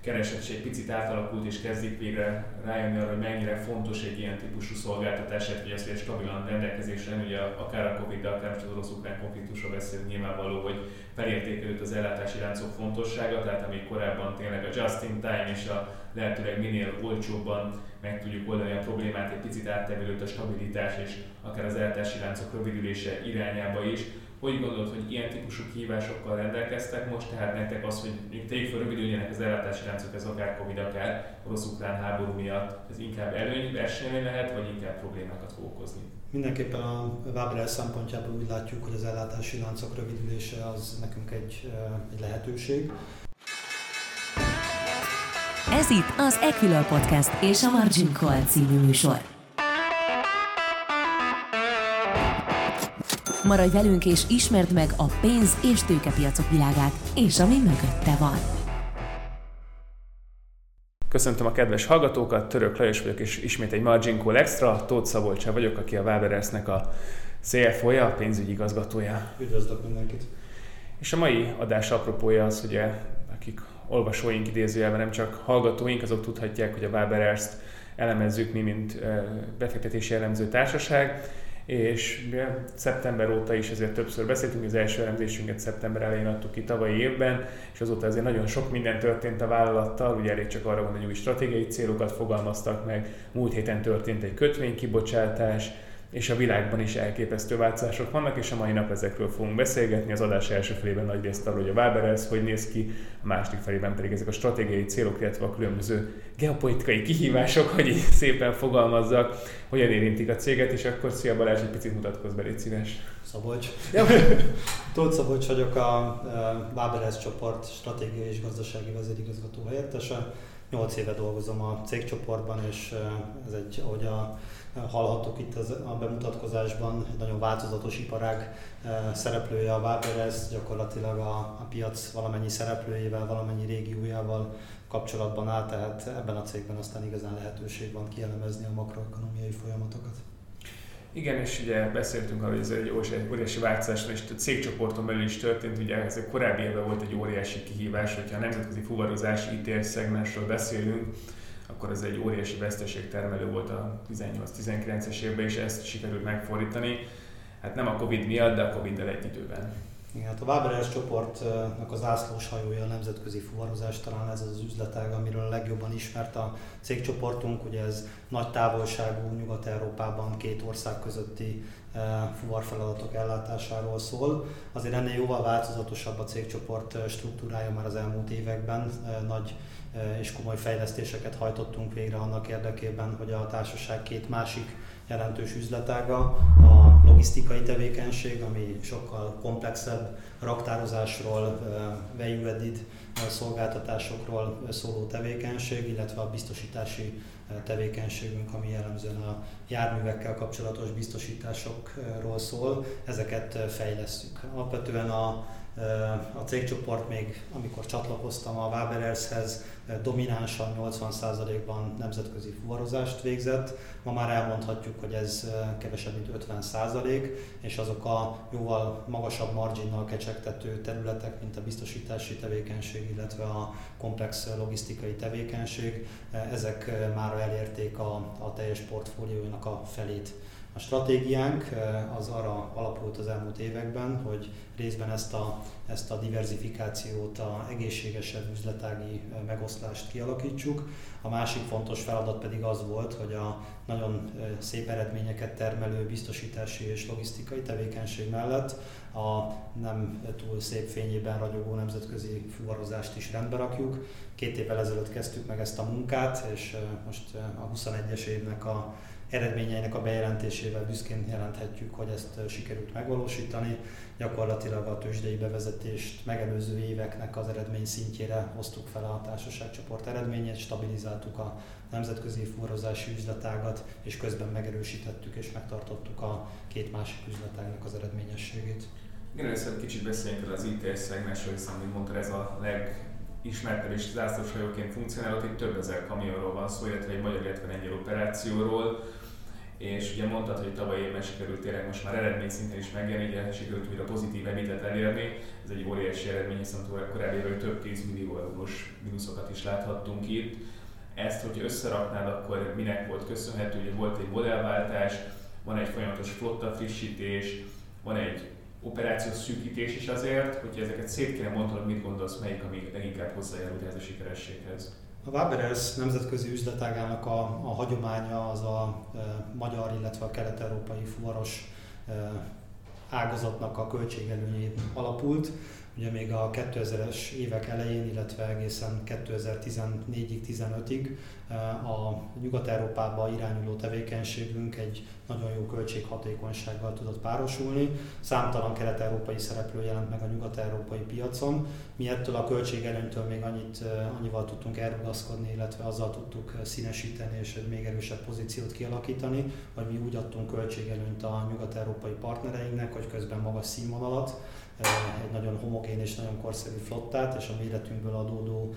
kereset is egy picit átalakult, és kezdik végre rájönni arra, hogy mennyire fontos egy ilyen típusú szolgáltatás, hogy ezt egy stabilan rendelkezésre, ugye akár a Covid, akár most az orosz-ukrán konfliktusról beszélünk, nyilvánvaló, hogy felértékelődött az ellátási láncok fontossága, tehát amíg korábban tényleg a just in time és a lehetőleg minél olcsóbban meg tudjuk oldani a problémát, egy picit áttevelődött a stabilitás és akár az ellátási láncok rövidülése irányába is, hogy gondolod, hogy ilyen típusú kihívásokkal rendelkeztek most, tehát nektek az, hogy még tegyük fel rövidüljenek az ellátási láncok, ez akár Covid, akár orosz-ukrán háború miatt, ez inkább előny, versenyelőny lehet, vagy inkább problémákat fog okozni? Mindenképpen a Waberel szempontjából úgy látjuk, hogy az ellátási láncok rövidülése az nekünk egy, egy lehetőség. Ez itt az Equilor Podcast és a Margin Call című műsor. Maradj velünk és ismerd meg a pénz- és tőkepiacok világát, és ami mögötte van. Köszöntöm a kedves hallgatókat, Török Lajos vagyok, és ismét egy Margin Call Extra. Tóth Szabolcsá vagyok, aki a Waberers-nek a CFO-ja, a pénzügyi igazgatója. Üdvözlök mindenkit! És a mai adás apropója az, hogy akik olvasóink idézőjelben, nem csak hallgatóink, azok tudhatják, hogy a Waberers-t elemezzük mi, mint befektetési elemző társaság, és szeptember óta is ezért többször beszéltünk, az első elemzésünket szeptember elején adtuk ki tavalyi évben, és azóta azért nagyon sok minden történt a vállalattal, ugye elég csak arra gondolni, hogy új stratégiai célokat fogalmaztak meg, múlt héten történt egy kötvénykibocsátás, és a világban is elképesztő változások vannak, és a mai nap ezekről fogunk beszélgetni. Az adás első felében nagy részt arról, hogy a Waberers hogy néz ki, a második felében pedig ezek a stratégiai célok, illetve a különböző geopolitikai kihívások, hogy így szépen fogalmazzak, hogyan érintik a céget, és akkor szia Balázs, egy picit mutatkozz be, légy szíves. Szabolcs. Ja. Tóth Szabolcs vagyok a Waberers csoport stratégiai és gazdasági vezérigazgató helyettese. Nyolc éve dolgozom a cégcsoportban, és ez egy, ahogy a hallhattuk itt az, a bemutatkozásban, nagyon változatos iparág eh, szereplője a Waberers, gyakorlatilag a, a piac valamennyi szereplőjével, valamennyi régiójával kapcsolatban áll, tehát ebben a cégben aztán igazán lehetőség van kielemezni a makroekonomiai folyamatokat. Igen, és ugye beszéltünk arról, hogy ez egy óriási változás, és a cégcsoporton belül is történt, ugye ez a korábbi évben volt egy óriási kihívás, hogyha a nemzetközi fuvarozási ITS szegmensről beszélünk, akkor ez egy óriási veszteség termelő volt a 18-19-es évben, és ezt sikerült megfordítani. Hát nem a Covid miatt, de a Covid-del egy időben. Igen, hát a Waberers csoportnak az ászlós hajója a nemzetközi fuvarozás, talán ez az üzletág, amiről a legjobban ismert a cégcsoportunk. Ugye ez nagy távolságú Nyugat-Európában két ország közötti eh, fuvarfeladatok ellátásáról szól. Azért ennél jóval változatosabb a cégcsoport eh, struktúrája már az elmúlt években. Eh, nagy és komoly fejlesztéseket hajtottunk végre annak érdekében, hogy a társaság két másik jelentős üzletága, a logisztikai tevékenység, ami sokkal komplexebb raktározásról, value added szolgáltatásokról szóló tevékenység, illetve a biztosítási tevékenységünk, ami jellemzően a járművekkel kapcsolatos biztosításokról szól, ezeket fejlesztjük. Alapvetően a a cégcsoport még, amikor csatlakoztam a Waberershez, dominánsan 80%-ban nemzetközi fuvarozást végzett. Ma már elmondhatjuk, hogy ez kevesebb, mint 50%, és azok a jóval magasabb marginnal kecsegtető területek, mint a biztosítási tevékenység, illetve a komplex logisztikai tevékenység, ezek már elérték a, a teljes portfóliójának a felét. A stratégiánk az arra alapult az elmúlt években, hogy részben ezt a, ezt a diversifikációt, a egészségesebb üzletági megoszlást kialakítsuk. A másik fontos feladat pedig az volt, hogy a nagyon szép eredményeket termelő biztosítási és logisztikai tevékenység mellett a nem túl szép fényében ragyogó nemzetközi fuvarozást is rendbe rakjuk. Két évvel ezelőtt kezdtük meg ezt a munkát, és most a 21-es évnek a eredményeinek a bejelentésével büszkén jelenthetjük, hogy ezt sikerült megvalósítani. Gyakorlatilag a tőzsdei bevezetést megelőző éveknek az eredmény szintjére hoztuk fel a társaságcsoport eredményét, stabilizáltuk a nemzetközi forrozási üzletágat, és közben megerősítettük és megtartottuk a két másik üzletágnak az eredményességét. Igen, először kicsit beszéljünk az ITS szegmensről, hiszen, mint mondtad, ez a leg ismertebb és zászlós hajóként funkcionáló, itt több ezer kamionról van szó, illetve egy magyar, illetve lengyel operációról és ugye mondtad, hogy tavaly évben sikerült tényleg most már eredmény szinten is megjelenni, ugye sikerült újra pozitív ebitet elérni, ez egy óriási eredmény, hiszen korábbi több 10 millió eurós mínuszokat is láthattunk itt. Ezt, hogyha összeraknád, akkor minek volt köszönhető, ugye volt egy modellváltás, van egy folyamatos flotta frissítés, van egy operációs szűkítés is azért, hogyha ezeket szét kéne mondanod, mit gondolsz, melyik, ami leginkább hozzájárult ez a sikerességhez? A Waberers nemzetközi üzletágának a, a hagyománya az a e, magyar, illetve a kelet-európai fuvaros e, ágazatnak a költségelőnyén alapult. Ugye még a 2000-es évek elején, illetve egészen 2014-ig, 15-ig eh, a Nyugat-Európába irányuló tevékenységünk egy nagyon jó költséghatékonysággal tudott párosulni. Számtalan kelet-európai szereplő jelent meg a nyugat-európai piacon. Mi ettől a költségelőnytől még annyit, annyival tudtunk elrugaszkodni, illetve azzal tudtuk színesíteni és egy még erősebb pozíciót kialakítani, hogy mi úgy adtunk költségelőnyt a nyugat-európai partnereinknek, hogy közben magas színvonalat egy nagyon homogén és nagyon korszerű flottát, és a méretünkből adódó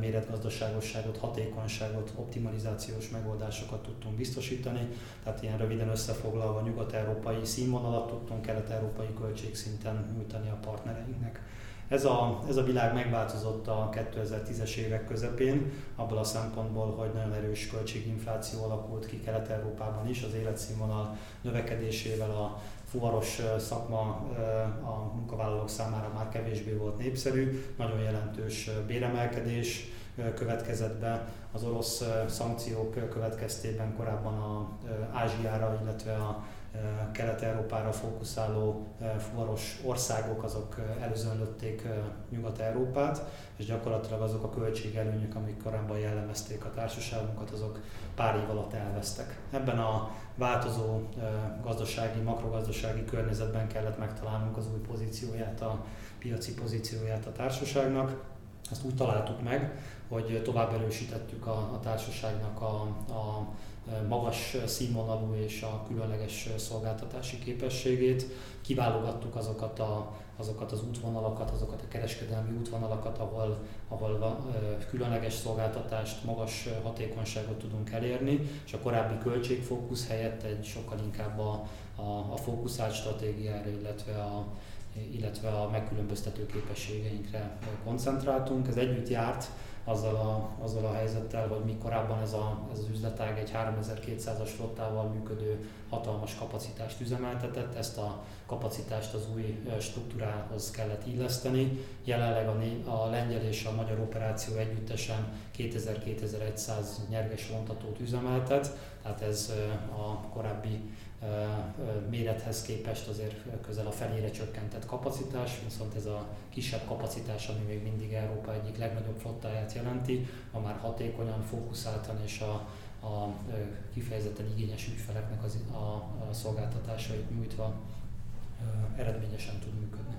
méretgazdaságosságot, hatékonyságot, optimalizációs megoldásokat tudtunk biztosítani. Tehát ilyen röviden összefoglalva nyugat-európai színvonalat tudtunk kelet-európai költségszinten nyújtani a partnereinknek. Ez a, ez a világ megváltozott a 2010-es évek közepén, abból a szempontból, hogy nagyon erős költséginfláció alakult ki Kelet-Európában is, az életszínvonal növekedésével a fuvaros szakma a munkavállalók számára már kevésbé volt népszerű, nagyon jelentős béremelkedés következett be az orosz szankciók következtében korábban a Ázsiára, illetve a Kelet-Európára fókuszáló fuvaros országok azok előzönlötték Nyugat-Európát, és gyakorlatilag azok a költségelőnyök, amik korábban jellemezték a társaságunkat, azok pár év alatt elvesztek. Ebben a változó gazdasági, makrogazdasági környezetben kellett megtalálnunk az új pozícióját, a piaci pozícióját a társaságnak. Ezt úgy találtuk meg, hogy tovább erősítettük a, a társaságnak a, a magas színvonalú és a különleges szolgáltatási képességét. Kiválogattuk azokat, a, azokat az útvonalakat, azokat a kereskedelmi útvonalakat, ahol, ahol különleges szolgáltatást, magas hatékonyságot tudunk elérni, és a korábbi költségfókusz helyett egy sokkal inkább a, a, a fókuszált stratégiára, illetve a, illetve a megkülönböztető képességeinkre koncentráltunk. Ez együtt járt azzal a, azzal a helyzettel, hogy mi korábban ez, a, ez az üzletág egy 3200-as flottával működő hatalmas kapacitást üzemeltetett, ezt a kapacitást az új struktúrához kellett illeszteni. Jelenleg a, a lengyel és a magyar operáció együttesen 2000-2100 nyerges vontatót üzemeltet, tehát ez a korábbi mérethez képest azért közel a felére csökkentett kapacitás, viszont ez a kisebb kapacitás, ami még mindig Európa egyik legnagyobb flottáját jelenti, ma már hatékonyan, fókuszáltan és a, a kifejezetten igényes ügyfeleknek az, a, a szolgáltatásait nyújtva eredményesen tud működni.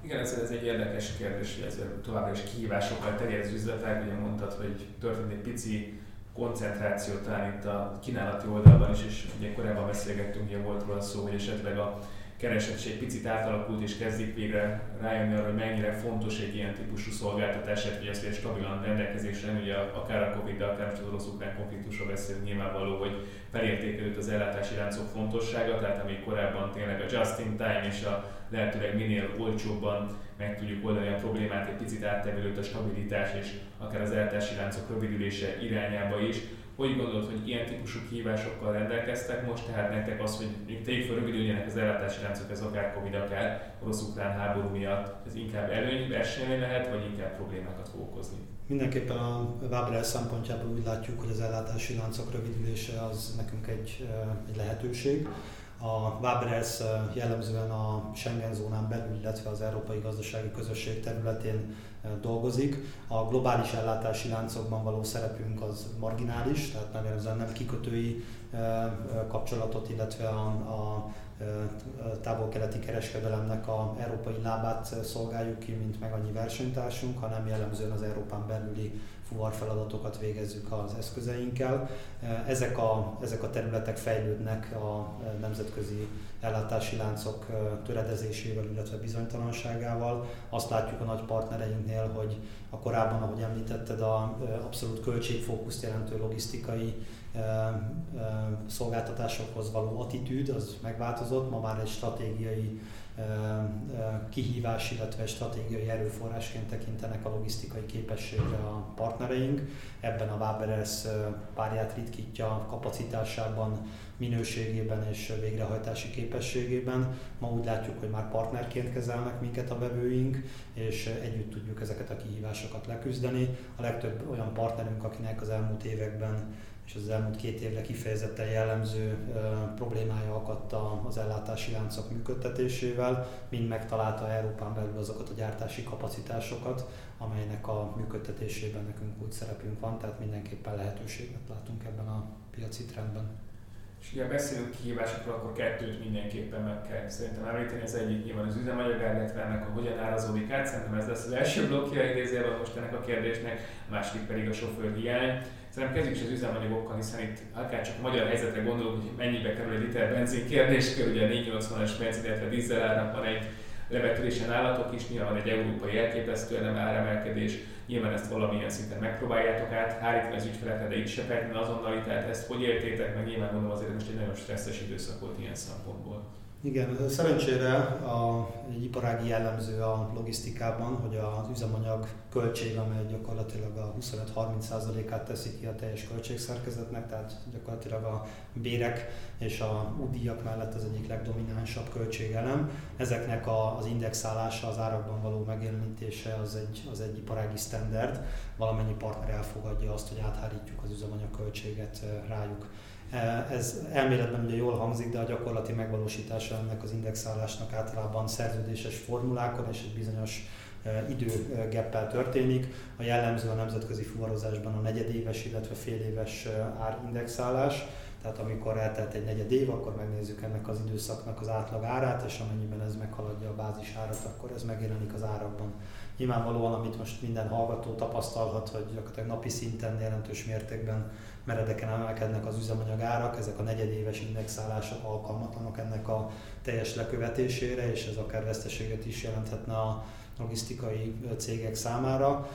Igen, ez, ez egy érdekes kérdés, hogy ez továbbra is kihívásokkal terjed az üzletek. Ugye mondtad, hogy történt egy pici koncentráció talán itt a kínálati oldalban is, és ugye korábban beszélgettünk, ugye volt róla szó, hogy esetleg a keresett egy picit átalakult és kezdik végre rájönni arra, hogy mennyire fontos egy ilyen típusú szolgáltatás, hogy ezt egy stabilan rendelkezésre, ugye akár a Covid, akár most az orosz-ukrán konfliktusról beszélünk, nyilvánvaló, hogy felértékelődött az ellátási láncok fontossága, tehát amíg korábban tényleg a just in time és a lehetőleg minél olcsóbban meg tudjuk oldani a problémát, egy picit áttevelődött a stabilitás és akár az ellátási láncok rövidülése irányába is, hogy gondolod, hogy ilyen típusú kihívásokkal rendelkeztek most, tehát nektek az, hogy tegyük fel az ellátási láncok, ez akár Covid, akár orosz-ukrán háború miatt, ez inkább előny, versenyre lehet, vagy inkább problémákat fog okozni? Mindenképpen a Waberel szempontjából úgy látjuk, hogy az ellátási láncok rövidülése az nekünk egy, egy lehetőség. A Waberels jellemzően a Schengen zónán belül, illetve az Európai Gazdasági Közösség területén dolgozik. A globális ellátási láncokban való szerepünk az marginális, tehát nevezetesen nem kikötői kapcsolatot, illetve a, a távol-keleti kereskedelemnek a európai lábát szolgáljuk ki, mint meg annyi versenytársunk, hanem jellemzően az Európán belüli fuvarfeladatokat végezzük az eszközeinkkel. Ezek a, ezek a területek fejlődnek a nemzetközi ellátási láncok töredezésével, illetve bizonytalanságával. Azt látjuk a nagy partnereinknél, hogy a korábban, ahogy említetted, a abszolút költségfókuszt jelentő logisztikai szolgáltatásokhoz való attitűd az megváltozott, ma már egy stratégiai kihívás, illetve stratégiai erőforrásként tekintenek a logisztikai képességre a partnereink. Ebben a Waberers párját ritkítja kapacitásában, minőségében és végrehajtási képességében. Ma úgy látjuk, hogy már partnerként kezelnek minket a vevőink, és együtt tudjuk ezeket a kihívásokat leküzdeni. A legtöbb olyan partnerünk, akinek az elmúlt években és az elmúlt két évre kifejezetten jellemző problémája akadt az ellátási láncok működtetésével, mind megtalálta Európán belül azokat a gyártási kapacitásokat, amelynek a működtetésében nekünk úgy szerepünk van, tehát mindenképpen lehetőséget látunk ebben a piaci trendben. És ugye beszélünk kihívásokról, akkor kettőt mindenképpen meg kell szerintem említeni. Az egyik nyilván az üzemanyag illetve ennek a hogyan árazódik át. Szerintem ez lesz az első blokkja idézőjelben most ennek a kérdésnek, a másik pedig a sofőr hiány. Szerintem kezdjük is az üzemanyagokkal, hiszen itt akár csak a magyar helyzetre gondolunk, hogy mennyibe kerül egy liter benzin kérdéskör, ugye a 480-as benzin, illetve dízelárnak van egy lebetörésen állatok is, nyilván egy európai elképesztő áremelkedés, nyilván ezt valamilyen szinten megpróbáljátok át hárítani az ügyfelekre, de itt se feltétlenül azonnali, tehát ezt hogy értétek, meg nyilván gondolom azért most egy nagyon stresszes időszak volt ilyen szempontból. Igen, szerencsére a, egy iparági jellemző a logisztikában, hogy az üzemanyag költség, amely gyakorlatilag a 25-30%-át teszi ki a teljes költségszerkezetnek, tehát gyakorlatilag a bérek és a útdíjak mellett az egyik legdominánsabb költségelem. Ezeknek a, az indexálása, az árakban való megjelenítése az egy, az egy iparági standard. Valamennyi partner elfogadja azt, hogy áthárítjuk az üzemanyag költséget rájuk. Eh, ez elméletben ugye jól hangzik, de a gyakorlati megvalósítása ennek az indexálásnak általában szerződéses formulákon és egy bizonyos eh, időgeppel történik. A jellemző a nemzetközi fuvarozásban a negyedéves, illetve féléves eh, árindexálás. Tehát amikor eltelt egy negyed év, akkor megnézzük ennek az időszaknak az átlag árát, és amennyiben ez meghaladja a bázis árat, akkor ez megjelenik az árakban. Nyilvánvalóan, amit most minden hallgató tapasztalhat, hogy gyakorlatilag napi szinten jelentős mértékben meredeken emelkednek az üzemanyag árak, ezek a negyedéves indexálások alkalmatlanok ennek a teljes lekövetésére, és ez akár veszteséget is jelenthetne a logisztikai cégek számára.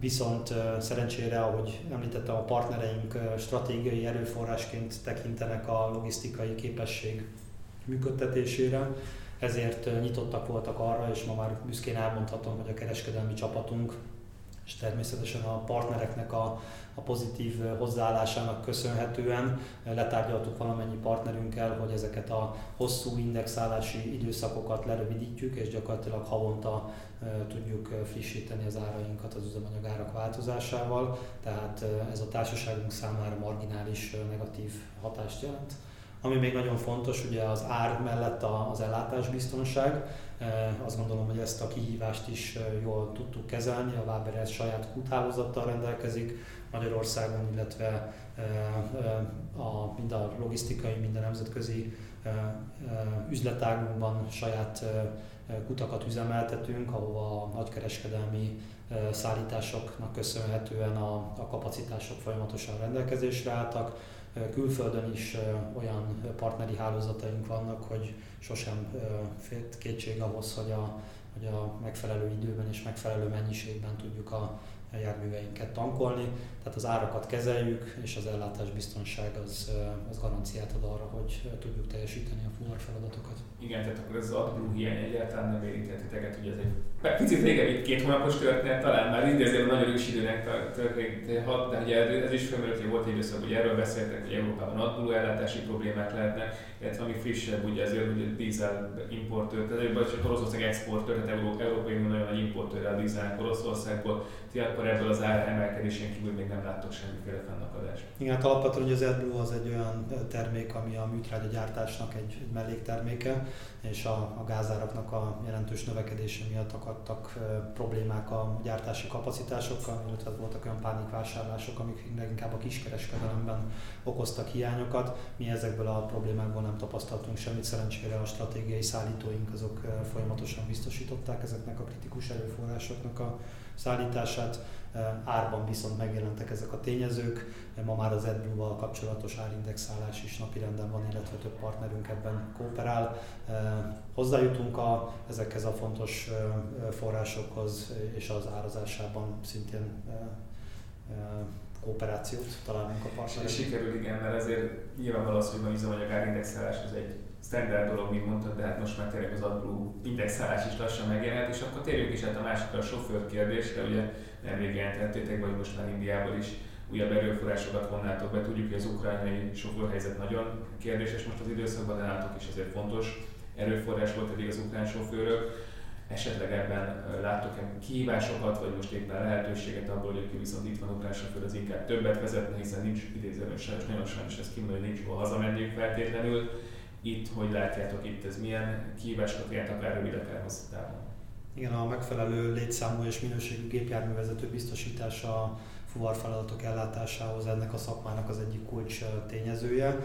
Viszont szerencsére, ahogy említettem, a partnereink stratégiai erőforrásként tekintenek a logisztikai képesség működtetésére, ezért nyitottak voltak arra, és ma már büszkén elmondhatom, hogy a kereskedelmi csapatunk és természetesen a partnereknek a, a pozitív hozzáállásának köszönhetően letárgyaltuk valamennyi partnerünkkel, hogy ezeket a hosszú indexálási időszakokat lerövidítjük, és gyakorlatilag havonta tudjuk frissíteni az árainkat az üzemanyag árak változásával, tehát ez a társaságunk számára marginális negatív hatást jelent. Ami még nagyon fontos, ugye az ár mellett az ellátásbiztonság. Azt gondolom, hogy ezt a kihívást is jól tudtuk kezelni. A Waber saját kúthálózattal rendelkezik Magyarországon, illetve a, mind a logisztikai, mind a nemzetközi üzletágunkban saját kutakat üzemeltetünk, ahova a nagykereskedelmi szállításoknak köszönhetően a, a kapacitások folyamatosan rendelkezésre álltak Külföldön is olyan partneri hálózataink vannak, hogy sosem félt kétség ahhoz, hogy a, hogy a megfelelő időben és megfelelő mennyiségben tudjuk a járműveinket tankolni, tehát az árakat kezeljük, és az ellátásbiztonság az, az garanciát ad arra, hogy tudjuk teljesíteni a fuvar feladatokat. Igen, tehát akkor ez az adblue hiány egyáltalán nem érintett titeket, ugye ez egy picit régebbi két hónapos történet, talán már idézőben nagyon időnek történt, de ugye ez is felmerült, hogy volt egy időszak, hogy erről beszéltek, hogy Európában adblue ellátási problémák lehetnek, illetve ami frissebb, ugye azért, hogy a dízel importőr, tehát vagy Oroszország exportőr, tehát Európa, Európai Unió nagyon nagy importőr a dízel Oroszországból, ti akkor ebből az ár emelkedésén kívül még nem láttok semmiféle fennakadást. Igen, hát alapvetően az AdBlue az egy olyan termék, ami a műtrágya gyártásnak egy, egy mellékterméke, és a, a gázáraknak a jelentős növekedése miatt akadtak problémák a gyártási kapacitásokkal, illetve voltak olyan pánikvásárlások, amik leginkább a kiskereskedelemben okoztak hiányokat. Mi ezekből a problémákból nem tapasztaltunk semmit, szerencsére a stratégiai szállítóink azok folyamatosan biztosították ezeknek a kritikus erőforrásoknak a szállítását. Árban viszont megjelentek ezek a tényezők, ma már az AdBlue-val kapcsolatos árindexálás is napirenden van, illetve több partnerünk ebben kooperál. Hozzájutunk a, ezekhez a fontos forrásokhoz, és az árazásában szintén kooperációt találunk a partnerekkel. Sikerül, igen, mert ezért nyilvánvaló az, hogy van üzemanyag árindexálás, ez egy standard dolog, mint mondtad, de hát most már tényleg az AdBlue indexálás is lassan megjelent, és akkor térjünk is hát a másikra a sofőr kérdésre, ugye nemrég jelentettétek, vagy most már Indiából is újabb erőforrásokat vonnátok be. Tudjuk, hogy az ukrajnai sofőrhelyzet nagyon kérdéses most az időszakban, de nálatok is azért fontos erőforrás volt eddig az ukrán sofőrök. Esetleg ebben láttok-e kihívásokat, vagy most éppen lehetőséget abból, hogy viszont itt van ukrán sofőr, az inkább többet vezetne, hiszen nincs idézően sajnos, nagyon sajnos ezt kimondani, hogy nincs hol hazamenniük feltétlenül. Itt, hogy látjátok itt, ez milyen kihívásokat jelent akár rövid, akár hosszú távon? Igen, a megfelelő létszámú és minőségű gépjárművezető biztosítása fuvarfeladatok ellátásához ennek a szakmának az egyik kulcs tényezője.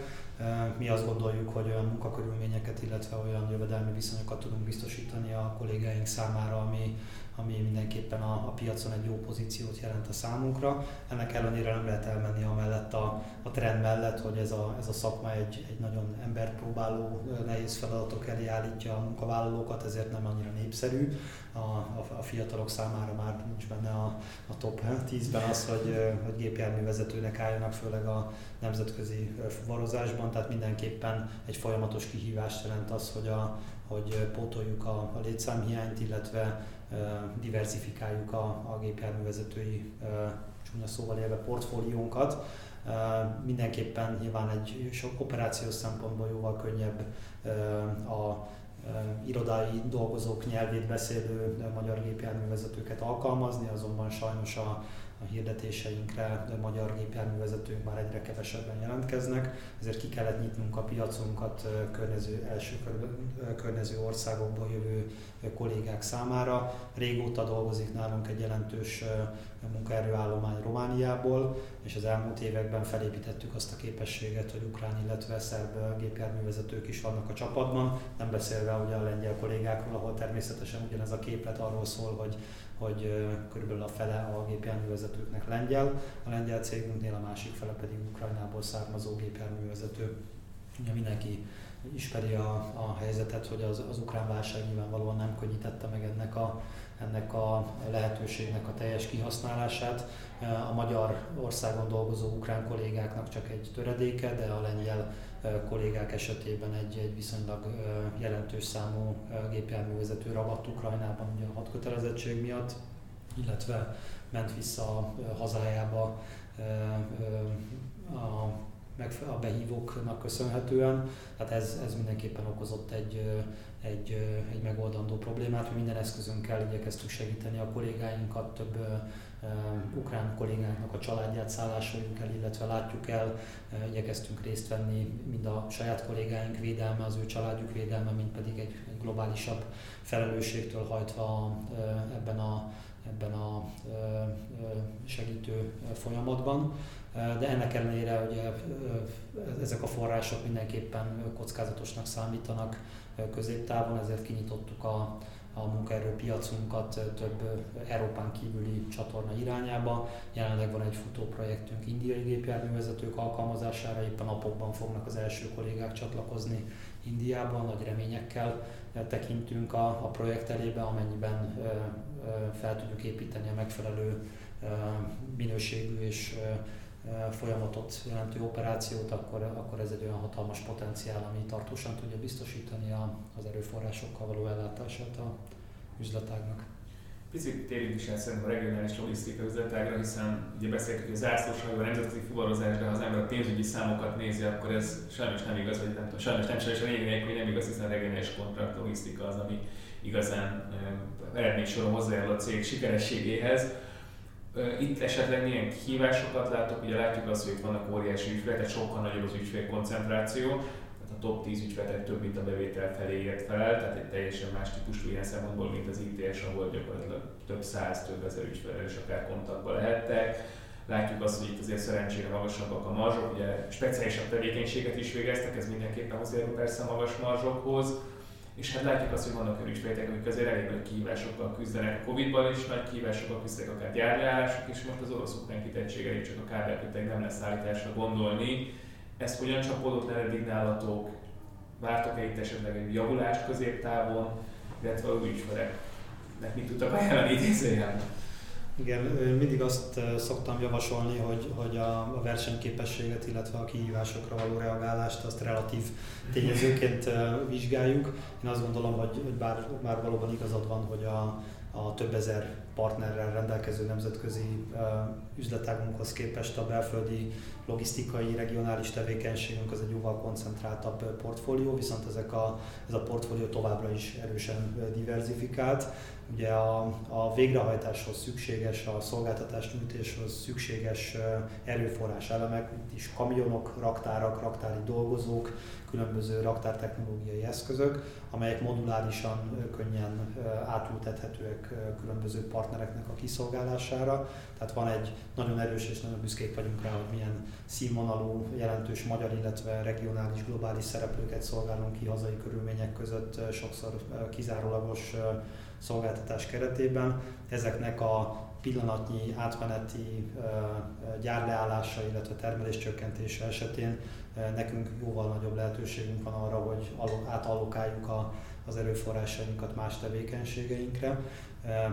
Mi azt gondoljuk, hogy olyan munkakörülményeket, illetve olyan jövedelmi viszonyokat tudunk biztosítani a kollégáink számára, ami, ami mindenképpen a, a piacon egy jó pozíciót jelent a számunkra. Ennek ellenére nem lehet elmenni amellett a, a trend mellett, hogy ez a, ez a szakma egy, egy nagyon embert próbáló, nehéz feladatok elé állítja a munkavállalókat, ezért nem annyira népszerű. A, a, a fiatalok számára már nincs benne a, a top 10-ben az, hogy, hogy gépjárművezetőnek álljanak, főleg a nemzetközi fuvarozásban, tehát mindenképpen egy folyamatos kihívást jelent az, hogy, a, hogy pótoljuk a, a létszámhiányt, illetve diversifikáljuk a, a gépjárművezetői csúnya szóval élve portfóliónkat. Mindenképpen nyilván egy sok operációs szempontból jóval könnyebb a irodai dolgozók nyelvét beszélő magyar gépjárművezetőket alkalmazni, azonban sajnos a, a hirdetéseinkre de magyar gépjárművezetők már egyre kevesebben jelentkeznek, ezért ki kellett nyitnunk a piacunkat környező, első környező országokból jövő kollégák számára. Régóta dolgozik nálunk egy jelentős munkaerőállomány Romániából, és az elmúlt években felépítettük azt a képességet, hogy ukrán, illetve szerb gépjárművezetők is vannak a csapatban, nem beszélve ugye a lengyel kollégákról, ahol természetesen ugyanez a képlet arról szól, hogy hogy körülbelül a fele a gépjárművezetőknek lengyel, a lengyel cégünknél a másik fele pedig Ukrajnából származó gépjárművezető. Ugye mindenki ismeri a, a helyzetet, hogy az, az ukrán válság nyilvánvalóan nem könnyítette meg ennek a, ennek a lehetőségnek a teljes kihasználását. A magyar országon dolgozó ukrán kollégáknak csak egy töredéke, de a lengyel kollégák esetében egy, egy viszonylag jelentős számú gépjárművezető ragadt Ukrajnában ugye a hadkötelezettség miatt, illetve ment vissza hazájába a, a behívóknak köszönhetően. Tehát ez, ez mindenképpen okozott egy, egy, egy megoldandó problémát. Mi minden eszközünkkel igyekeztük segíteni a kollégáinkat, több ukrán kollégánknak a családját szállásoljunk el, illetve látjuk el, igyekeztünk részt venni mind a saját kollégáink védelme, az ő családjuk védelme, mint pedig egy, egy globálisabb felelősségtől hajtva ebben a, ebben a segítő folyamatban. De ennek ellenére ugye ezek a források mindenképpen kockázatosnak számítanak középtávon, ezért kinyitottuk a, a munkaerőpiacunkat több Európán kívüli csatorna irányába. Jelenleg van egy futóprojektünk indiai gépjárművezetők alkalmazására, éppen napokban fognak az első kollégák csatlakozni Indiában, nagy reményekkel tekintünk a, a projekt elébe, amennyiben fel tudjuk építeni a megfelelő minőségű és folyamatot jelentő operációt, akkor, akkor ez egy olyan hatalmas potenciál, ami tartósan tudja biztosítani a, az erőforrásokkal való ellátását a üzletágnak. Picit térjünk is el szerintem a regionális logisztika üzletágra, hiszen ugye beszéltük, hogy az zászlós a nemzetközi fuvarozás, de ha az ember a pénzügyi számokat nézi, akkor ez sajnos nem igaz, vagy nem tudom, sajnos nem sajnos a lényeg, hogy nem igaz, hiszen a regionális kontrakt logisztika az, ami igazán eredménysoron hozzájárul a cég sikerességéhez itt esetleg milyen kihívásokat látok? Ugye látjuk azt, hogy itt vannak óriási ügyfelek, tehát sokkal nagyobb az ügyfélkoncentráció, top 10 ügyfelek több, mint a bevétel felé ért fel, tehát egy teljesen más típusú ilyen szempontból, mint az ITS, ahol gyakorlatilag több száz, több ezer ügyfelel is akár kontaktban lehettek. Látjuk azt, hogy itt azért szerencsére magasabbak a marzsok, ugye speciálisabb tevékenységet is végeztek, ez mindenképpen hozzájárul persze a magas marzsokhoz és hát látjuk azt, hogy vannak olyan ügyféltek, akik azért elég nagy kihívásokkal küzdenek a Covid-ban is, nagy kihívásokkal küzdenek akár gyárleállások, és most az orosz ukrán kitettsége csak a kábelköteg nem lesz szállításra gondolni. Ezt hogyan csapódott le eddig nálatok? Vártok-e itt esetleg egy javulást középtávon, illetve az ügyfeleknek mit tudtak ajánlani idézőjelben? Igen, mindig azt szoktam javasolni, hogy, hogy a, a versenyképességet, illetve a kihívásokra való reagálást azt relatív tényezőként vizsgáljuk. Én azt gondolom, hogy, hogy bár, bár valóban igazad van, hogy a, a több ezer partnerrel rendelkező nemzetközi üzletágunkhoz képest a belföldi logisztikai, regionális tevékenységünk az egy jóval koncentráltabb portfólió, viszont ezek a, ez a portfólió továbbra is erősen diversifikált. Ugye a, a végrehajtáshoz szükséges, a szolgáltatás nyújtáshoz szükséges erőforrás elemek, itt is kamionok, raktárak, raktári dolgozók, különböző raktártechnológiai eszközök, amelyek modulárisan könnyen átültethetőek különböző partnereknek a kiszolgálására. Tehát van egy nagyon erős és nagyon büszkék vagyunk rá, hogy milyen színvonalú, jelentős magyar, illetve regionális, globális szereplőket szolgálunk ki hazai körülmények között, sokszor kizárólagos szolgáltatás keretében. Ezeknek a pillanatnyi átmeneti gyárleállása, illetve termeléscsökkentése esetén nekünk jóval nagyobb lehetőségünk van arra, hogy átallokáljuk az erőforrásainkat más tevékenységeinkre.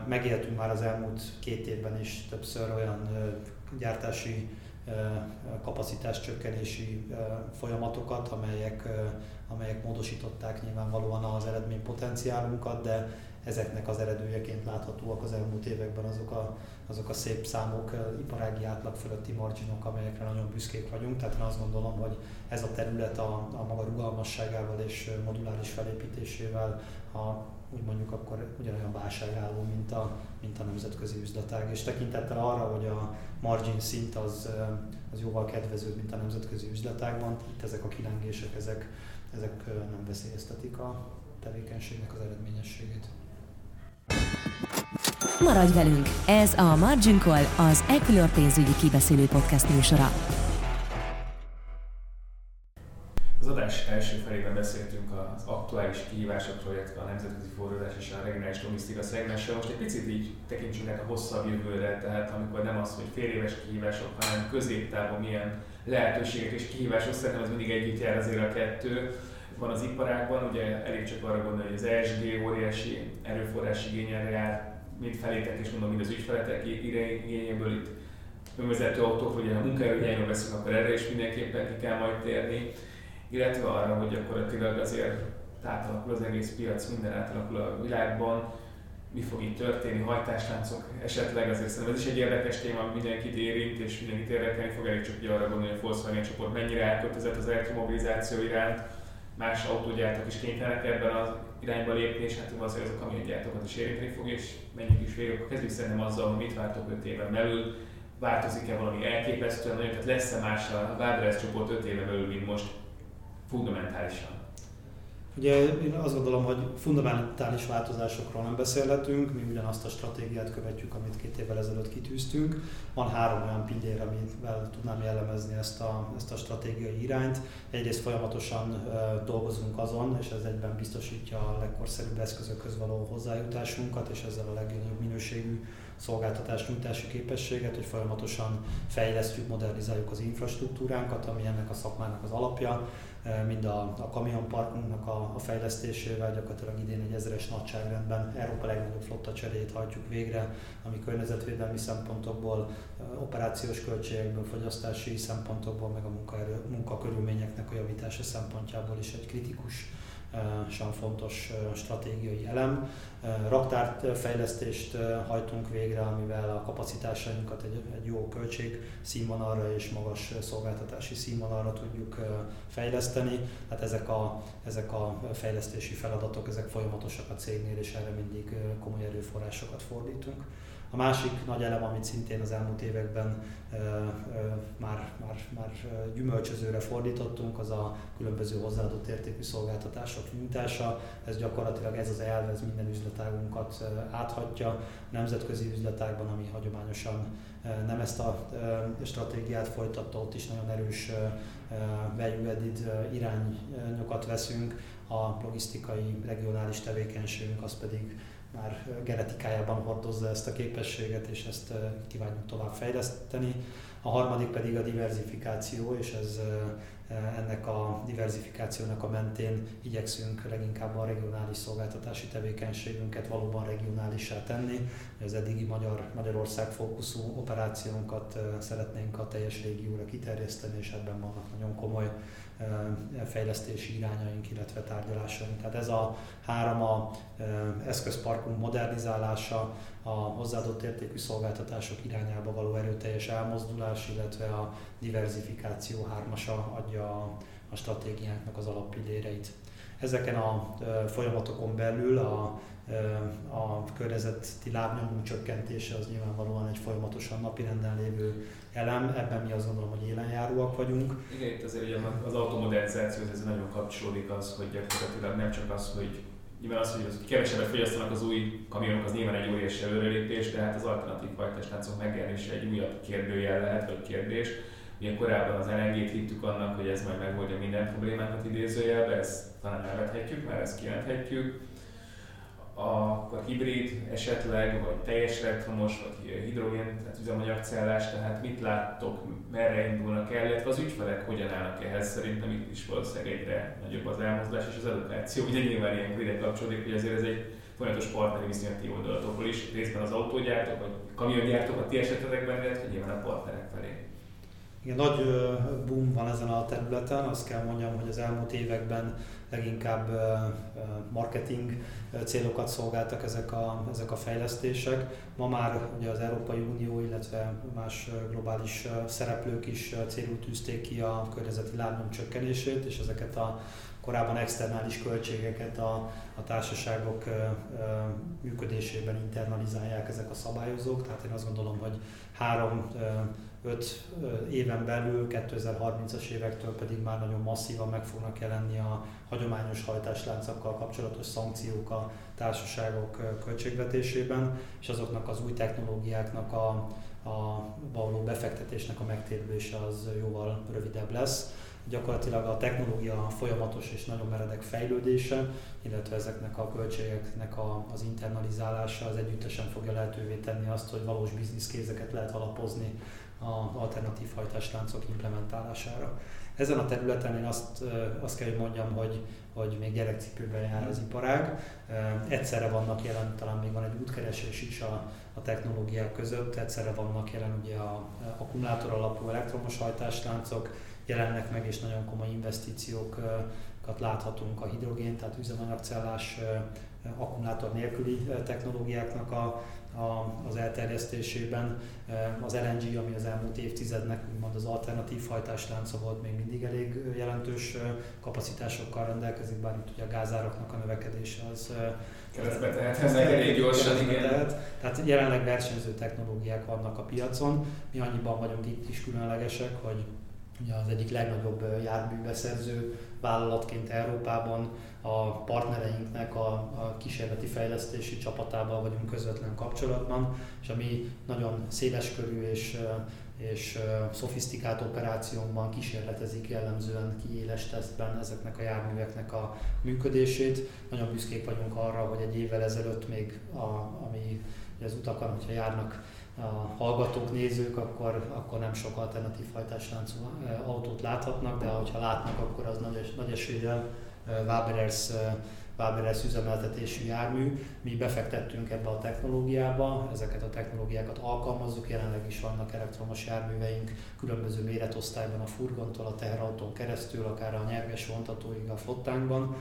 Megéltünk már az elmúlt két évben is többször olyan gyártási kapacitás csökkenési folyamatokat, amelyek, amelyek módosították nyilvánvalóan az eredménypotenciálunkat, de ezeknek az eredőjeként láthatóak az elmúlt években azok a, azok a szép számok, iparági átlag fölötti marginok, amelyekre nagyon büszkék vagyunk. Tehát én azt gondolom, hogy ez a terület a, a maga rugalmasságával és moduláris felépítésével, ha úgy mondjuk, akkor ugyanolyan válságálló, mint a, mint a nemzetközi üzletág. És tekintettel arra, hogy a margin szint az, az jóval kedvezőbb, mint a nemzetközi üzletágban, itt ezek a kilengések, ezek, ezek nem veszélyeztetik a tevékenységnek az eredményességét. Maradj velünk! Ez a Margin Call, az Equilor pénzügyi kibeszélő podcast műsora. Az adás első felében beszéltünk az aktuális kihívásokról, illetve a nemzetközi forradás és a regionális logisztika szegmensről. Most egy picit így tekintsünk a hosszabb jövőre, tehát amikor nem az, hogy fél éves kihívások, hanem középtávon milyen lehetőségek és kihívások, szerintem az mindig együtt jár azért a kettő van az iparágban, ugye elég csak arra gondolni, hogy az ESG óriási erőforrás igényelre jár, mind felétek és mondom, mind az ügyfeletek igényéből itt önvezető autók, ugye ha munkaerőnyelről beszélünk, akkor erre is mindenképpen ki kell majd térni, illetve arra, hogy gyakorlatilag azért átalakul az egész piac, minden átalakul a világban, mi fog itt történni, hajtásláncok esetleg, azért szerintem. Ez is egy érdekes téma, mindenkit érint, és mindenkit érdekelni fog, elég csak ugye arra gondolni, hogy a Volkswagen csoport mennyire elkötelezett az elektromobilizáció iránt, más autógyártók is kénytelenek ebben az irányba lépni, és hát valószínűleg ez a kamiongyártókat is érinteni fog, és menjünk is végig, akkor kezdjük szerintem azzal, hogy mit vártok 5 éven belül, változik-e valami elképesztően nagyon, tehát lesz-e más a Waberers csoport 5 éven belül, mint most? Fundamentálisan? Ugye én azt gondolom, hogy fundamentális változásokról nem beszélhetünk, mi ugyanazt a stratégiát követjük, amit két évvel ezelőtt kitűztünk. Van három olyan pillér, amivel tudnám jellemezni ezt a, ezt a stratégiai irányt. Egyrészt folyamatosan dolgozunk azon, és ez egyben biztosítja a legkorszerűbb eszközökhöz való hozzájutásunkat, és ezzel a legjobb minőségű szolgáltatás nyújtási képességet, hogy folyamatosan fejlesztjük, modernizáljuk az infrastruktúránkat, ami ennek a szakmának az alapja mind a, a kamionparkunknak a, a fejlesztésével, gyakorlatilag idén egy ezeres nagyságrendben Európa legnagyobb flotta cseréjét hajtjuk végre, ami környezetvédelmi szempontokból, eh, operációs költségekből, fogyasztási szempontokból, meg a munkaerő, munkakörülményeknek a javítása szempontjából is egy kritikus sem fontos stratégiai elem. Raktárfejlesztést hajtunk végre, amivel a kapacitásainkat egy, egy jó költség színvonalra és magas szolgáltatási színvonalra tudjuk fejleszteni. Tehát ezek a, ezek a fejlesztési feladatok, ezek folyamatosak a cégnél, és erre mindig komoly erőforrásokat fordítunk. A másik nagy elem, amit szintén az elmúlt években már, már, már gyümölcsözőre fordítottunk, az a különböző hozzáadott értékű szolgáltatások nyújtása. Ez gyakorlatilag ez az elv, ez minden üzletágunkat áthatja. Nemzetközi üzletágban, ami hagyományosan nem ezt a stratégiát folytatta, ott is nagyon erős value added irányokat veszünk. A logisztikai regionális tevékenységünk az pedig már genetikájában hordozza ezt a képességet, és ezt kívánjuk tovább fejleszteni. A harmadik pedig a diversifikáció, és ez ennek a diversifikációnak a mentén igyekszünk leginkább a regionális szolgáltatási tevékenységünket valóban regionálissá tenni. Az eddigi Magyar, Magyarország fókuszú operációnkat szeretnénk a teljes régióra kiterjeszteni, és ebben vannak nagyon komoly fejlesztési irányaink, illetve tárgyalásaink. Tehát ez a három a eszközparkunk modernizálása, a hozzáadott értékű szolgáltatások irányába való erőteljes elmozdulás, illetve a diversifikáció hármasa adja a, a stratégiánknak az alappilléreit. Ezeken a folyamatokon belül a, a környezeti lábnyomunk csökkentése az nyilvánvalóan egy folyamatosan napirenden lévő elem, ebben mi azt gondolom, hogy élenjáróak vagyunk. Igen, itt azért ugye az automodernizációhoz ez nagyon kapcsolódik az, hogy gyakorlatilag nem csak az, hogy nyilván az, hogy kevesebbet fogyasztanak az új kamionok, az nyilván egy óriási előrelépés, de hát az alternatív hajtásláncok megjelenése egy újabb kérdőjel lehet, vagy kérdés. Ugye korábban az LNG-t hittük annak, hogy ez majd megoldja minden problémákat idézőjelbe, ezt talán elvethetjük, mert ezt kijelenthetjük. Akkor hibrid esetleg, vagy teljes elektromos, vagy hidrogén, tehát üzemanyagcellás, tehát mit láttok, merre indulnak el, illetve az ügyfelek hogyan állnak ehhez, szerintem itt is valószínűleg egyre nagyobb az elmozdulás és az edukáció, ugye nyilván ilyen ide kapcsolódik, hogy ezért ez egy folyamatos partneri viszony a ti oldalatokról is, részben az autógyártók, vagy kamiongyártók a ti esetetekben, illetve nyilván a partnerek felé. Igen, nagy boom van ezen a területen, azt kell mondjam, hogy az elmúlt években leginkább marketing célokat szolgáltak ezek a, ezek a fejlesztések. Ma már ugye az Európai Unió, illetve más globális szereplők is célul tűzték ki a környezeti lábnyom csökkenését, és ezeket a korábban externális költségeket a, a társaságok működésében internalizálják ezek a szabályozók. Tehát én azt gondolom, hogy három 5 éven belül, 2030-as évektől pedig már nagyon masszívan meg fognak jelenni a hagyományos hajtásláncokkal kapcsolatos szankciók a társaságok költségvetésében, és azoknak az új technológiáknak a, a való befektetésnek a megtérülése az jóval rövidebb lesz. Gyakorlatilag a technológia folyamatos és nagyon meredek fejlődése, illetve ezeknek a költségeknek a, az internalizálása az együttesen fogja lehetővé tenni azt, hogy valós bizniszkézeket lehet alapozni a alternatív hajtásláncok implementálására. Ezen a területen én azt, azt kell, hogy mondjam, hogy, hogy még gyerekcipőben jár az iparág. Egyszerre vannak jelen, talán még van egy útkeresés is a, a technológiák között, egyszerre vannak jelen ugye a akkumulátor alapú elektromos hajtásláncok, jelennek meg és nagyon komoly investíciókat láthatunk a hidrogén, tehát üzemanyagcellás akkumulátor nélküli technológiáknak a a, az elterjesztésében. Az LNG, ami az elmúlt évtizednek úgymond az alternatív hajtáslánca volt, még mindig elég jelentős kapacitásokkal rendelkezik, bár itt ugye a gázáraknak a növekedése az keresztbe tehet elég gyorsan, igen. Tehet. Tehát jelenleg versenyző technológiák vannak a piacon. Mi annyiban vagyunk itt is különlegesek, hogy ugye az egyik legnagyobb járműbeszerző vállalatként Európában a partnereinknek a, a kísérleti fejlesztési csapatával vagyunk közvetlen kapcsolatban, és ami nagyon széleskörű és, és szofisztikált operációnkban kísérletezik jellemzően kiéles tesztben ezeknek a járműveknek a működését. Nagyon büszkék vagyunk arra, hogy egy évvel ezelőtt még, a, ami az utakon, hogyha járnak a hallgatók, nézők, akkor, akkor nem sok alternatív hajtásláncú autót láthatnak, de ha látnak, akkor az nagy, nagy eséllyel Waberers Waberers üzemeltetésű jármű. Mi befektettünk ebbe a technológiába, ezeket a technológiákat alkalmazzuk, jelenleg is vannak elektromos járműveink különböző méretosztályban a furgontól, a teherautón keresztül, akár a nyerges vontatóig a flottánkban.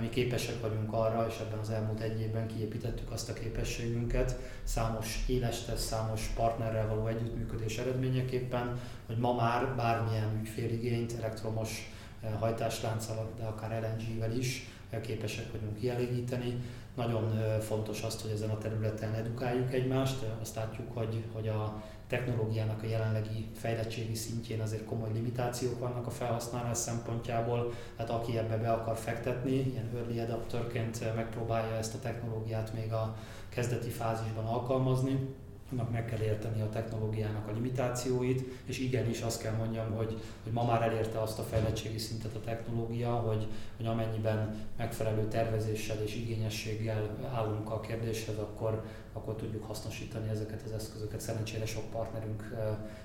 Mi képesek vagyunk arra, és ebben az elmúlt egy évben kiépítettük azt a képességünket, számos éles teszt, számos partnerrel való együttműködés eredményeképpen, hogy ma már bármilyen ügyféligényt elektromos hajtáslánccal, de akár LNG-vel is képesek vagyunk kielégíteni. Nagyon fontos azt, hogy ezen a területen edukáljuk egymást. Azt látjuk, hogy, hogy a technológiának a jelenlegi fejlettségi szintjén azért komoly limitációk vannak a felhasználás szempontjából, tehát aki ebbe be akar fektetni, ilyen early adapterként megpróbálja ezt a technológiát még a kezdeti fázisban alkalmazni, annak meg kell érteni a technológiának a limitációit, és igenis azt kell mondjam, hogy, hogy ma már elérte azt a fejlettségi szintet a technológia, hogy, hogy amennyiben megfelelő tervezéssel és igényességgel állunk a kérdéshez, akkor, akkor tudjuk hasznosítani ezeket az eszközöket. Szerencsére sok partnerünk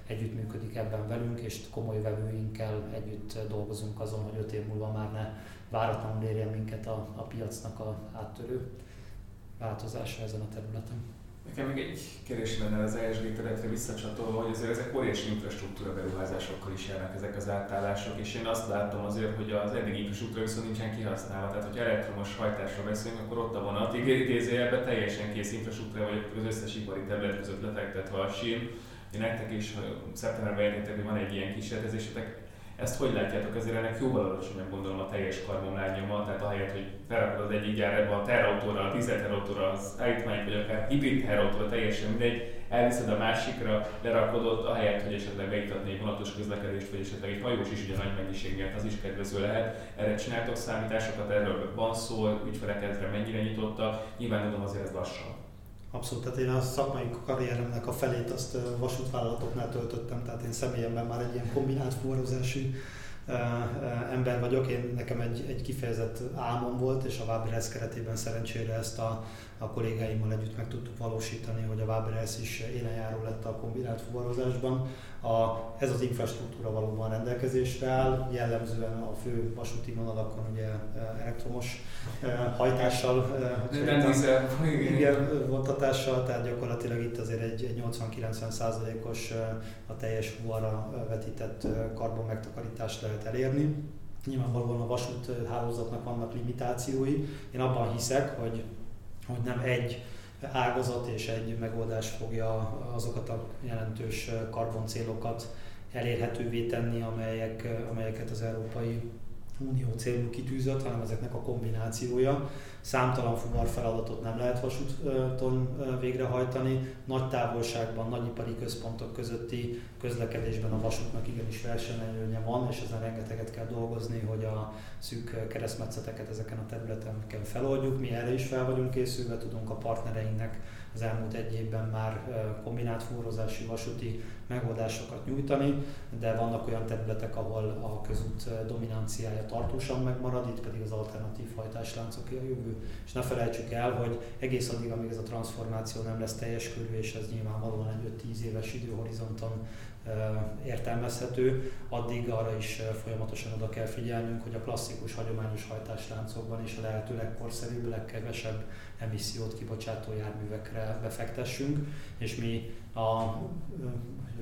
együttműködik ebben velünk, és komoly vevőinkkel együtt dolgozunk azon, hogy öt év múlva már ne váratlanul érjen minket a, a piacnak a áttörő változása ezen a területen. Nekem még egy kérdés lenne az ESG területre visszacsatolva, hogy azért ezek óriási infrastruktúra beruházásokkal is járnak ezek az átállások, és én azt látom azért, hogy az eddigi infrastruktúra viszont nincsen kihasználva. Tehát, hogy elektromos hajtásra beszélünk, akkor ott a vonat, idézőjelben teljesen kész infrastruktúra, vagy az összes ipari terület között lefektetve a sín. Én nektek is szeptemberben jelentek, hogy van egy ilyen kísérletezésetek, ezt hogy látjátok, azért ennek jóval alacsonyabb gondolom a teljes karbonlábnyoma, tehát ahelyett, hogy felrakod az egyik gyárba a terautóra, a dízelterautóra, az állítmányt, vagy akár hibrid terautóra, teljesen mindegy, elviszed a másikra, lerakod ott, ahelyett, hogy esetleg beiktatni egy vonatos közlekedést, vagy esetleg egy hajós is ugye nagy mennyiségért, az is kedvező lehet. Erre csináltok számításokat, erről van szó, ügyfelek mennyire nyitotta, nyilván tudom azért ez lassan. Abszolút, tehát én a szakmai karrieremnek a felét azt vasútvállalatoknál töltöttem, tehát én személyemben már egy ilyen kombinált fuvarozású ember vagyok. Én, nekem egy, egy kifejezett álmom volt, és a Waberers keretében szerencsére ezt a, a kollégáimmal együtt meg tudtuk valósítani, hogy a Waberers is élenjáró lett a kombinált fuvarozásban. A, ez az infrastruktúra valóban rendelkezésre áll, jellemzően a fő vasúti vonalakon ugye elektromos hajtással, igen, vontatással, tehát gyakorlatilag itt azért egy, egy 80-90 os a teljes fuvarra vetített karbon megtakarítást lehet elérni. Nyilvánvalóan a vasút hálózatnak vannak limitációi. Én abban hiszek, hogy, hogy nem egy ágazat és egy megoldás fogja azokat a jelentős karboncélokat elérhetővé tenni, amelyek, amelyeket az Európai Unió célú kitűzött, hanem ezeknek a kombinációja. Számtalan fuvar feladatot nem lehet vasúton végrehajtani. Nagy távolságban, nagyipari központok közötti közlekedésben a vasútnak igenis versenyelőnye van, és ezen rengeteget kell dolgozni, hogy a szűk keresztmetszeteket ezeken a területeken feloldjuk. Mi erre is fel vagyunk készülve, tudunk a partnereinknek az elmúlt egy évben már kombinált fúrozási vasúti megoldásokat nyújtani, de vannak olyan területek, ahol a közút dominanciája tartósan megmarad, itt pedig az alternatív hajtásláncok a És ne felejtsük el, hogy egész addig, amíg ez a transformáció nem lesz teljes körű, és ez nyilvánvalóan egy 5-10 éves időhorizonton értelmezhető, addig arra is folyamatosan oda kell figyelnünk, hogy a klasszikus, hagyományos hajtásláncokban is a lehető legkorszerűbb, legkevesebb emissziót kibocsátó járművekre befektessünk, és mi a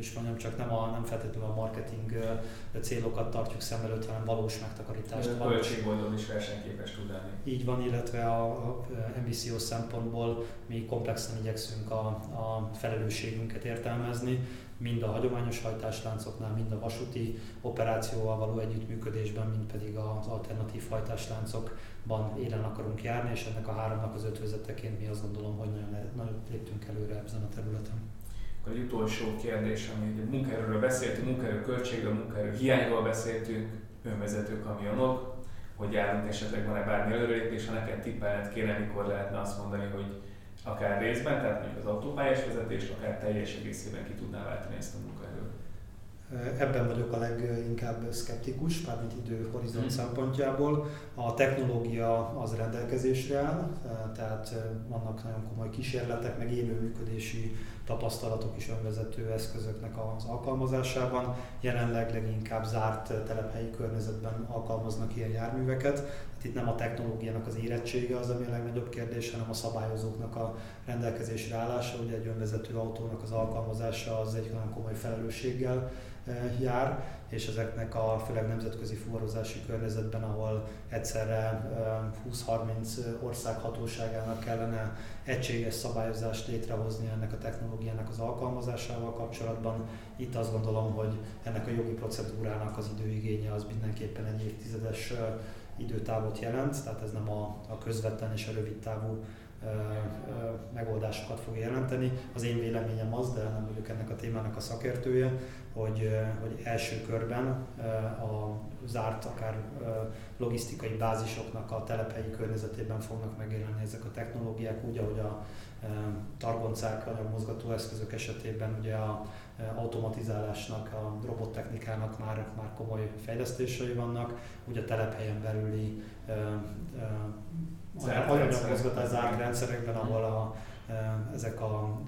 is mondjam, csak nem, a, nem feltétlenül a marketing célokat tartjuk szem előtt, hanem valós megtakarítást. A költségboldon is versenyképes tud lenni. Így van, illetve a, a emissziós szempontból mi komplexen igyekszünk a, a felelősségünket értelmezni, mind a hagyományos hajtásláncoknál, mind a vasúti operációval való együttműködésben, mind pedig az alternatív hajtásláncokban élen akarunk járni, és ennek a háromnak az ötvözeteként mi azt gondolom, hogy nagyon, nagyon léptünk előre ezen a területen. Akkor egy utolsó kérdés, ami a munkaerőről beszéltünk, munkaerő költségről, munkaerő hiányról beszéltünk, önvezető kamionok, hogy járunk esetleg van-e bármi előrelépés, ha neked tippelned kéne, mikor lehetne azt mondani, hogy akár részben, tehát mondjuk az autópályás vezetést, akár teljes egészében ki tudná váltani ezt a munkaerőt. Ebben vagyok a leginkább szkeptikus, mármint időhorizont hmm. szempontjából. A technológia az rendelkezésre áll, tehát vannak nagyon komoly kísérletek, meg élő működési tapasztalatok is önvezető eszközöknek az alkalmazásában. Jelenleg leginkább zárt telephelyi környezetben alkalmaznak ilyen járműveket. Hát itt nem a technológiának az érettsége az, ami a legnagyobb kérdés, hanem a szabályozóknak a rendelkezésre állása. Ugye egy önvezető autónak az alkalmazása az egy nagyon komoly felelősséggel jár, és ezeknek a főleg nemzetközi fuvarozási környezetben, ahol egyszerre 20-30 ország hatóságának kellene egységes szabályozást létrehozni ennek a technológiának az alkalmazásával kapcsolatban. Itt azt gondolom, hogy ennek a jogi procedúrának az időigénye az mindenképpen egy évtizedes időtávot jelent, tehát ez nem a, a közvetlen és a rövid távú megoldásokat fog jelenteni. Az én véleményem az, de nem vagyok ennek a témának a szakértője, hogy, hogy első körben a zárt akár logisztikai bázisoknak a telephelyi környezetében fognak megjelenni ezek a technológiák, úgy, ahogy a targoncák, anyagmozgató eszközök esetében ugye a automatizálásnak, a robottechnikának már, már komoly fejlesztései vannak, ugye a telephelyen belüli anyagmozgatás zárt rendszerekben, ahol a, ezek a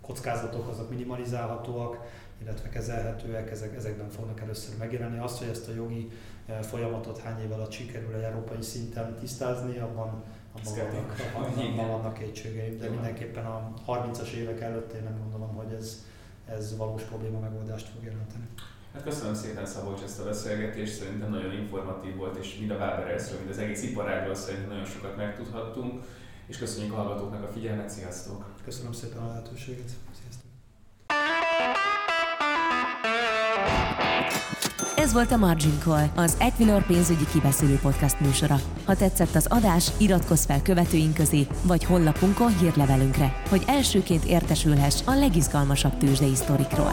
kockázatok azok minimalizálhatóak, illetve kezelhetőek, ezek, ezekben fognak először megjelenni. Azt, hogy ezt a jogi folyamatot hány év alatt sikerül egy európai szinten tisztázni, abban, abban, vannak, abban vannak kétségeim, de mindenképpen a 30-as évek előtt én nem gondolom, hogy ez, ez valós probléma megoldást fog jelenteni. Hát köszönöm szépen Szabolcs ezt a beszélgetést, szerintem nagyon informatív volt, és mind a Waberelsről, mind az egész iparágról szerintem nagyon sokat megtudhattunk, és köszönjük a hallgatóknak a figyelmet, sziasztok! Köszönöm szépen a lehetőséget, sziasztok! Ez volt a Margin Call, az Equilor pénzügyi kibeszélő podcast műsora. Ha tetszett az adás, iratkozz fel követőink közé, vagy honlapunkon hírlevelünkre, hogy elsőként értesülhess a legizgalmasabb tőzsdei sztorikról.